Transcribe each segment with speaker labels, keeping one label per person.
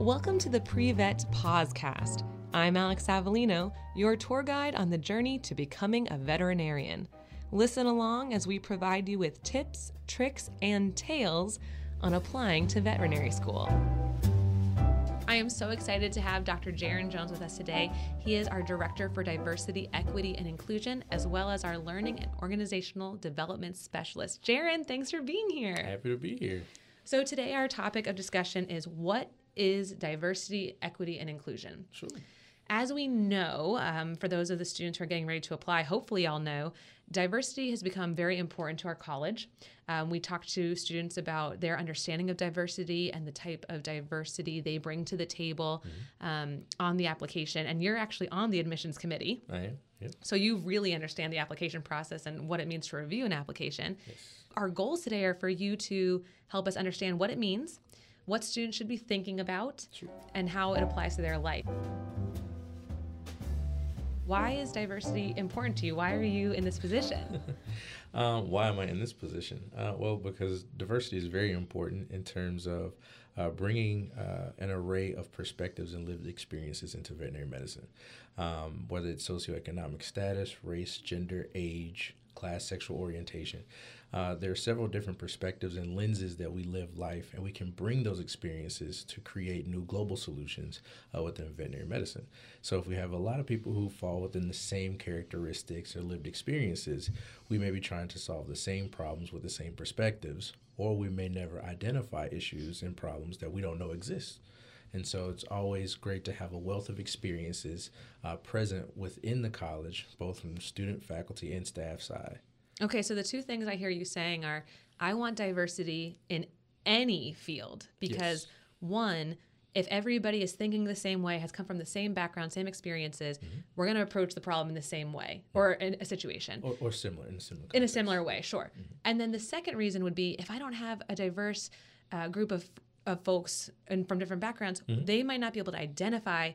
Speaker 1: Welcome to the Pre-Vet Pausecast. I'm Alex Avellino, your tour guide on the journey to becoming a veterinarian. Listen along as we provide you with tips, tricks, and tales on applying to veterinary school. I am so excited to have Dr. Jaron Jones with us today. He is our Director for Diversity, Equity, and Inclusion, as well as our Learning and Organizational Development Specialist. Jaron, thanks for being here.
Speaker 2: Happy to be here.
Speaker 1: So, today our topic of discussion is what is diversity, equity, and inclusion?
Speaker 2: Sure.
Speaker 1: As we know, um, for those of the students who are getting ready to apply, hopefully y'all know, diversity has become very important to our college. Um, we talk to students about their understanding of diversity and the type of diversity they bring to the table mm-hmm. um, on the application. And you're actually on the admissions committee.
Speaker 2: I am. Yep.
Speaker 1: So you really understand the application process and what it means to review an application.
Speaker 2: Yes.
Speaker 1: Our goals today are for you to help us understand what it means, what students should be thinking about,
Speaker 2: sure.
Speaker 1: and how it applies to their life. Why is diversity important to you? Why are you in this position?
Speaker 2: um, why am I in this position? Uh, well, because diversity is very important in terms of uh, bringing uh, an array of perspectives and lived experiences into veterinary medicine, um, whether it's socioeconomic status, race, gender, age, class, sexual orientation. Uh, there are several different perspectives and lenses that we live life, and we can bring those experiences to create new global solutions uh, within veterinary medicine. So, if we have a lot of people who fall within the same characteristics or lived experiences, we may be trying to solve the same problems with the same perspectives, or we may never identify issues and problems that we don't know exist. And so it's always great to have a wealth of experiences uh, present within the college, both from student, faculty, and staff side.
Speaker 1: Okay, so the two things I hear you saying are I want diversity in any field because, yes. one, if everybody is thinking the same way, has come from the same background, same experiences, mm-hmm. we're going to approach the problem in the same way or in a situation.
Speaker 2: Or, or similar, in a similar
Speaker 1: context. In a similar way, sure. Mm-hmm. And then the second reason would be if I don't have a diverse uh, group of, of folks and from different backgrounds, mm-hmm. they might not be able to identify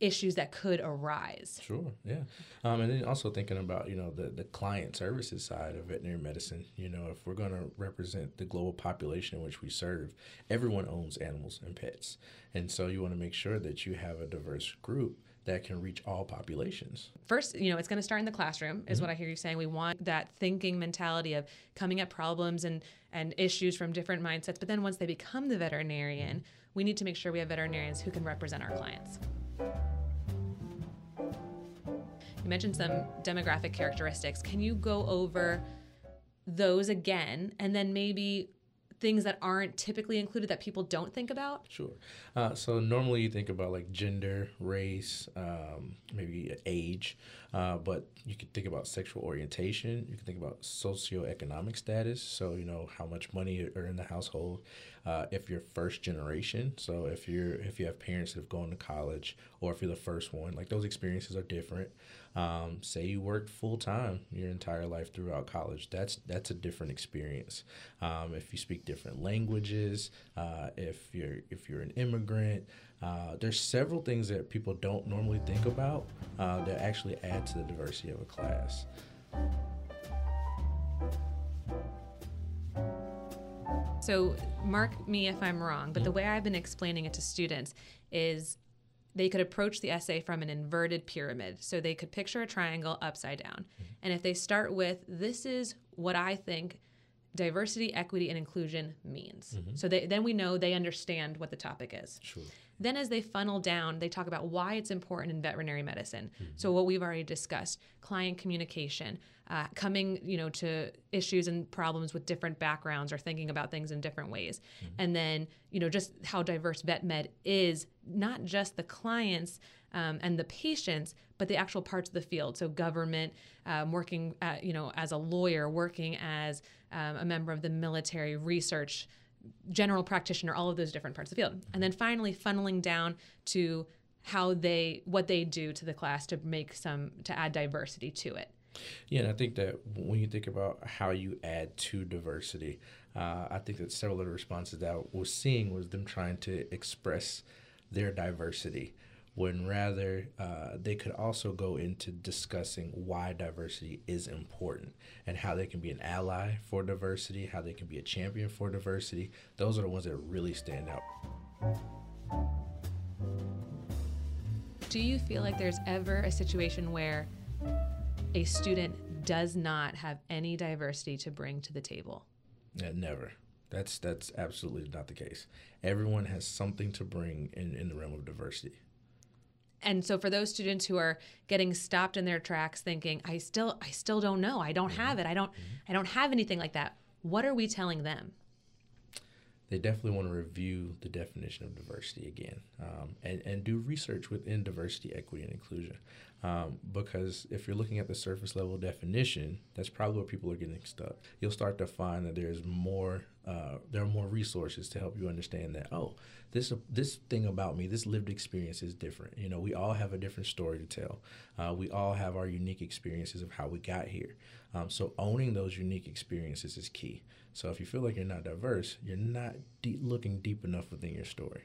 Speaker 1: issues that could arise.
Speaker 2: Sure, yeah. Um, and then also thinking about, you know, the, the client services side of veterinary medicine. You know, if we're going to represent the global population in which we serve, everyone owns animals and pets. And so you want to make sure that you have a diverse group that can reach all populations.
Speaker 1: First, you know, it's going to start in the classroom, is mm-hmm. what I hear you saying. We want that thinking mentality of coming at problems and, and issues from different mindsets. But then once they become the veterinarian, mm-hmm. we need to make sure we have veterinarians who can represent our clients. You mentioned some demographic characteristics. Can you go over those again and then maybe things that aren't typically included that people don't think about?
Speaker 2: Sure. Uh, so normally you think about like gender, race, um, maybe age, uh, but you could think about sexual orientation. You can think about socioeconomic status. So you know how much money are in the household. Uh, if you're first generation, so if you're if you have parents that have gone to college, or if you're the first one, like those experiences are different. Um, say you worked full time your entire life throughout college, that's that's a different experience. Um, if you speak different languages, uh, if you're if you're an immigrant, uh, there's several things that people don't normally think about uh, that actually add to the diversity of a class.
Speaker 1: So, mark me if I'm wrong, but the way I've been explaining it to students is they could approach the essay from an inverted pyramid. So, they could picture a triangle upside down. Mm-hmm. And if they start with, This is what I think diversity, equity, and inclusion means. Mm-hmm. So, they, then we know they understand what the topic is.
Speaker 2: Sure.
Speaker 1: Then, as they funnel down, they talk about why it's important in veterinary medicine. Mm-hmm. So, what we've already discussed client communication, uh, coming you know to issues and problems with different backgrounds or thinking about things in different ways mm-hmm. and then you know just how diverse vet med is not just the clients um, and the patients but the actual parts of the field. So government um, working at, you know as a lawyer working as um, a member of the military research general practitioner all of those different parts of the field. And then finally funneling down to how they what they do to the class to make some to add diversity to it.
Speaker 2: Yeah, and I think that when you think about how you add to diversity, uh, I think that several of the responses that I was seeing was them trying to express their diversity when rather uh, they could also go into discussing why diversity is important and how they can be an ally for diversity, how they can be a champion for diversity. Those are the ones that really stand out.
Speaker 1: Do you feel like there's ever a situation where a student does not have any diversity to bring to the table?
Speaker 2: Yeah, never. That's that's absolutely not the case. Everyone has something to bring in, in the realm of diversity.
Speaker 1: And so for those students who are getting stopped in their tracks thinking, I still I still don't know. I don't have it. I don't I don't have anything like that. What are we telling them?
Speaker 2: They definitely want to review the definition of diversity again um, and, and do research within diversity, equity, and inclusion. Um, because if you're looking at the surface level definition, that's probably where people are getting stuck. You'll start to find that there's more, uh, there are more resources to help you understand that. Oh, this this thing about me, this lived experience is different. You know, we all have a different story to tell. Uh, we all have our unique experiences of how we got here. Um, so owning those unique experiences is key. So if you feel like you're not diverse, you're not de- looking deep enough within your story.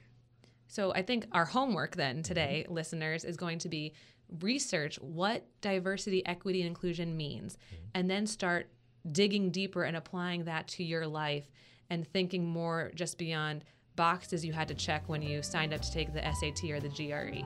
Speaker 1: So I think our homework then today, mm-hmm. listeners, is going to be research what diversity, equity, and inclusion means, mm-hmm. and then start digging deeper and applying that to your life and thinking more just beyond boxes you had to check when you signed up to take the SAT or the GRE.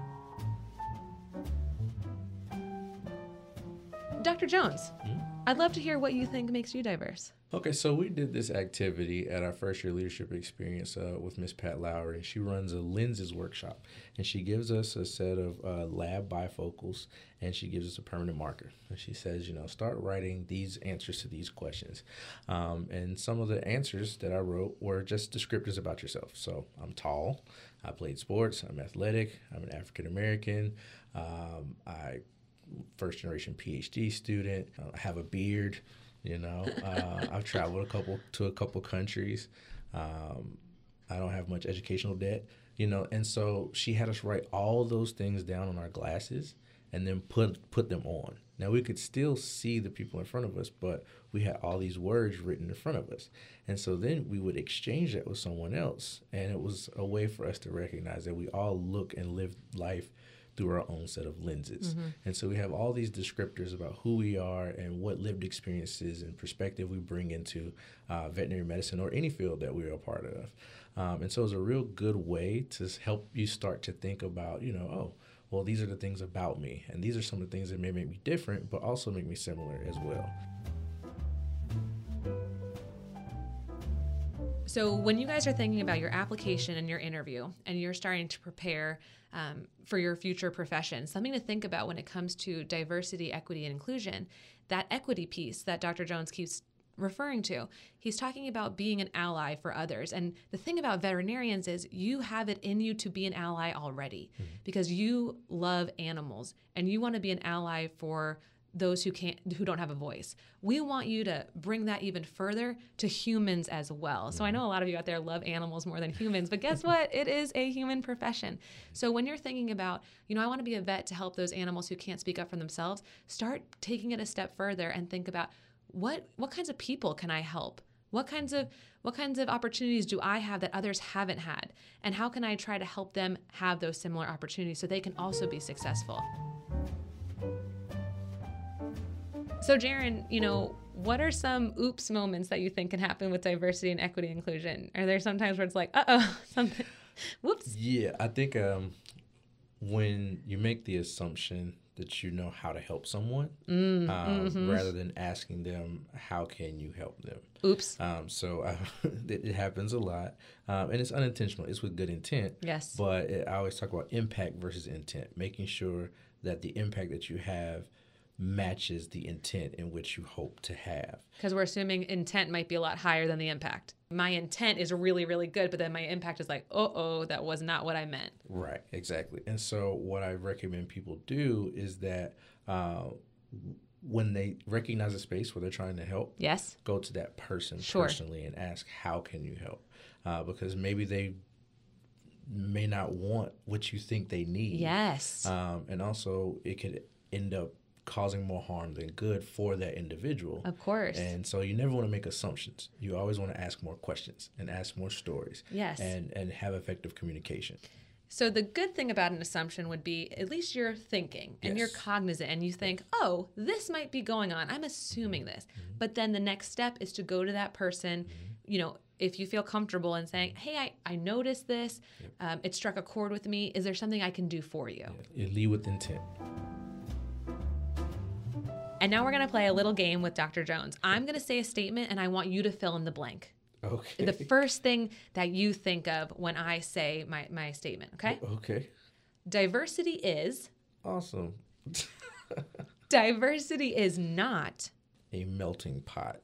Speaker 1: Dr. Jones, mm-hmm. I'd love to hear what you think makes you diverse.
Speaker 2: Okay, so we did this activity at our first year leadership experience uh, with Miss Pat Lowry. She runs a lenses workshop, and she gives us a set of uh, lab bifocals, and she gives us a permanent marker. And she says, you know, start writing these answers to these questions. Um, and some of the answers that I wrote were just descriptors about yourself. So I'm tall, I played sports, I'm athletic, I'm an African American, um, I first generation PhD student, I have a beard. You know, uh, I've traveled a couple to a couple countries. Um, I don't have much educational debt. You know, and so she had us write all those things down on our glasses and then put put them on. Now we could still see the people in front of us, but we had all these words written in front of us. And so then we would exchange that with someone else. And it was a way for us to recognize that we all look and live life through our own set of lenses. Mm-hmm. And so we have all these descriptors about who we are and what lived experiences and perspective we bring into uh, veterinary medicine or any field that we're a part of. Um, and so it's a real good way to help you start to think about, you know, oh, well, these are the things about me. And these are some of the things that may make me different, but also make me similar as well.
Speaker 1: So, when you guys are thinking about your application and your interview, and you're starting to prepare um, for your future profession, something to think about when it comes to diversity, equity, and inclusion, that equity piece that Dr. Jones keeps referring to. He's talking about being an ally for others. And the thing about veterinarians is you have it in you to be an ally already mm-hmm. because you love animals and you want to be an ally for those who can't who don't have a voice. We want you to bring that even further to humans as well. So I mm-hmm. know a lot of you out there love animals more than humans, but guess what? It is a human profession. So when you're thinking about, you know, I want to be a vet to help those animals who can't speak up for themselves, start taking it a step further and think about what what kinds of people can I help? What kinds of what kinds of opportunities do I have that others haven't had? And how can I try to help them have those similar opportunities so they can also be successful? So, Jaron, you know, what are some oops moments that you think can happen with diversity and equity inclusion? Are there sometimes where it's like, uh oh, something, whoops?
Speaker 2: Yeah, I think um, when you make the assumption that you know how to help someone mm, um, mm-hmm. rather than asking them, how can you help them?
Speaker 1: Oops.
Speaker 2: Um, so it, it, happens a lot. Um, and it's unintentional, it's with good intent.
Speaker 1: Yes.
Speaker 2: But it, I always talk about impact versus intent, making sure that the impact that you have matches the intent in which you hope to have.
Speaker 1: Because we're assuming intent might be a lot higher than the impact. My intent is really, really good, but then my impact is like, oh, oh, that was not what I meant.
Speaker 2: Right, exactly. And so, what I recommend people do is that uh, when they recognize a space where they're trying to help,
Speaker 1: yes,
Speaker 2: go to that person sure. personally and ask, how can you help? Uh, because maybe they may not want what you think they need.
Speaker 1: Yes.
Speaker 2: Um, and also, it could end up causing more harm than good for that individual.
Speaker 1: Of course.
Speaker 2: And so you never want to make assumptions. You always want to ask more questions and ask more stories.
Speaker 1: Yes.
Speaker 2: And and have effective communication.
Speaker 1: So the good thing about an assumption would be at least you're thinking and yes. you're cognizant and you think, "Oh, this might be going on. I'm assuming this." Mm-hmm. But then the next step is to go to that person, mm-hmm you know, if you feel comfortable in saying, "Hey, I, I noticed this. Um, it struck a chord with me. Is there something I can do for you?"
Speaker 2: You lead with intent.
Speaker 1: And now we're going to play a little game with Dr. Jones. I'm going to say a statement and I want you to fill in the blank.
Speaker 2: Okay.
Speaker 1: The first thing that you think of when I say my, my statement, okay?
Speaker 2: Okay.
Speaker 1: Diversity is,
Speaker 2: Awesome.
Speaker 1: diversity is not.
Speaker 2: A melting pot.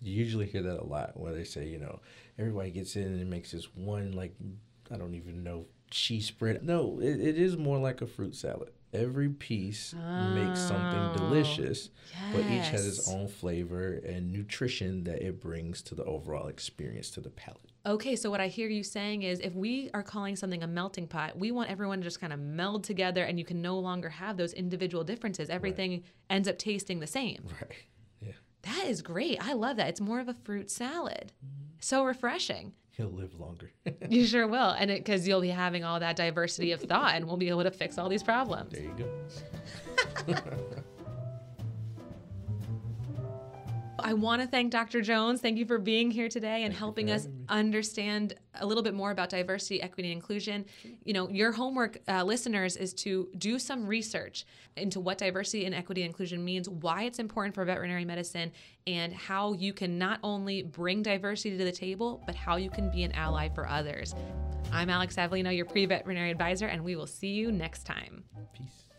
Speaker 2: You usually hear that a lot where they say, you know, everybody gets in and makes this one, like, I don't even know, cheese spread. No, it, it is more like a fruit salad. Every piece makes something oh, delicious, but each has its own flavor and nutrition that it brings to the overall experience to the palate.
Speaker 1: Okay, so what I hear you saying is if we are calling something a melting pot, we want everyone to just kind of meld together and you can no longer have those individual differences. Everything ends up tasting the same.
Speaker 2: Right. Yeah.
Speaker 1: That is great. I love that. It's more of a fruit salad. Mm. So refreshing.
Speaker 2: He'll live longer.
Speaker 1: You sure will. And because you'll be having all that diversity of thought and we'll be able to fix all these problems.
Speaker 2: there you go.
Speaker 1: I want to thank Dr. Jones. Thank you for being here today and
Speaker 2: Thank
Speaker 1: helping us understand a little bit more about diversity, equity, and inclusion. You know, your homework, uh, listeners, is to do some research into what diversity and equity and inclusion means, why it's important for veterinary medicine, and how you can not only bring diversity to the table, but how you can be an ally for others. I'm Alex Avellino, your pre veterinary advisor, and we will see you next time.
Speaker 2: Peace.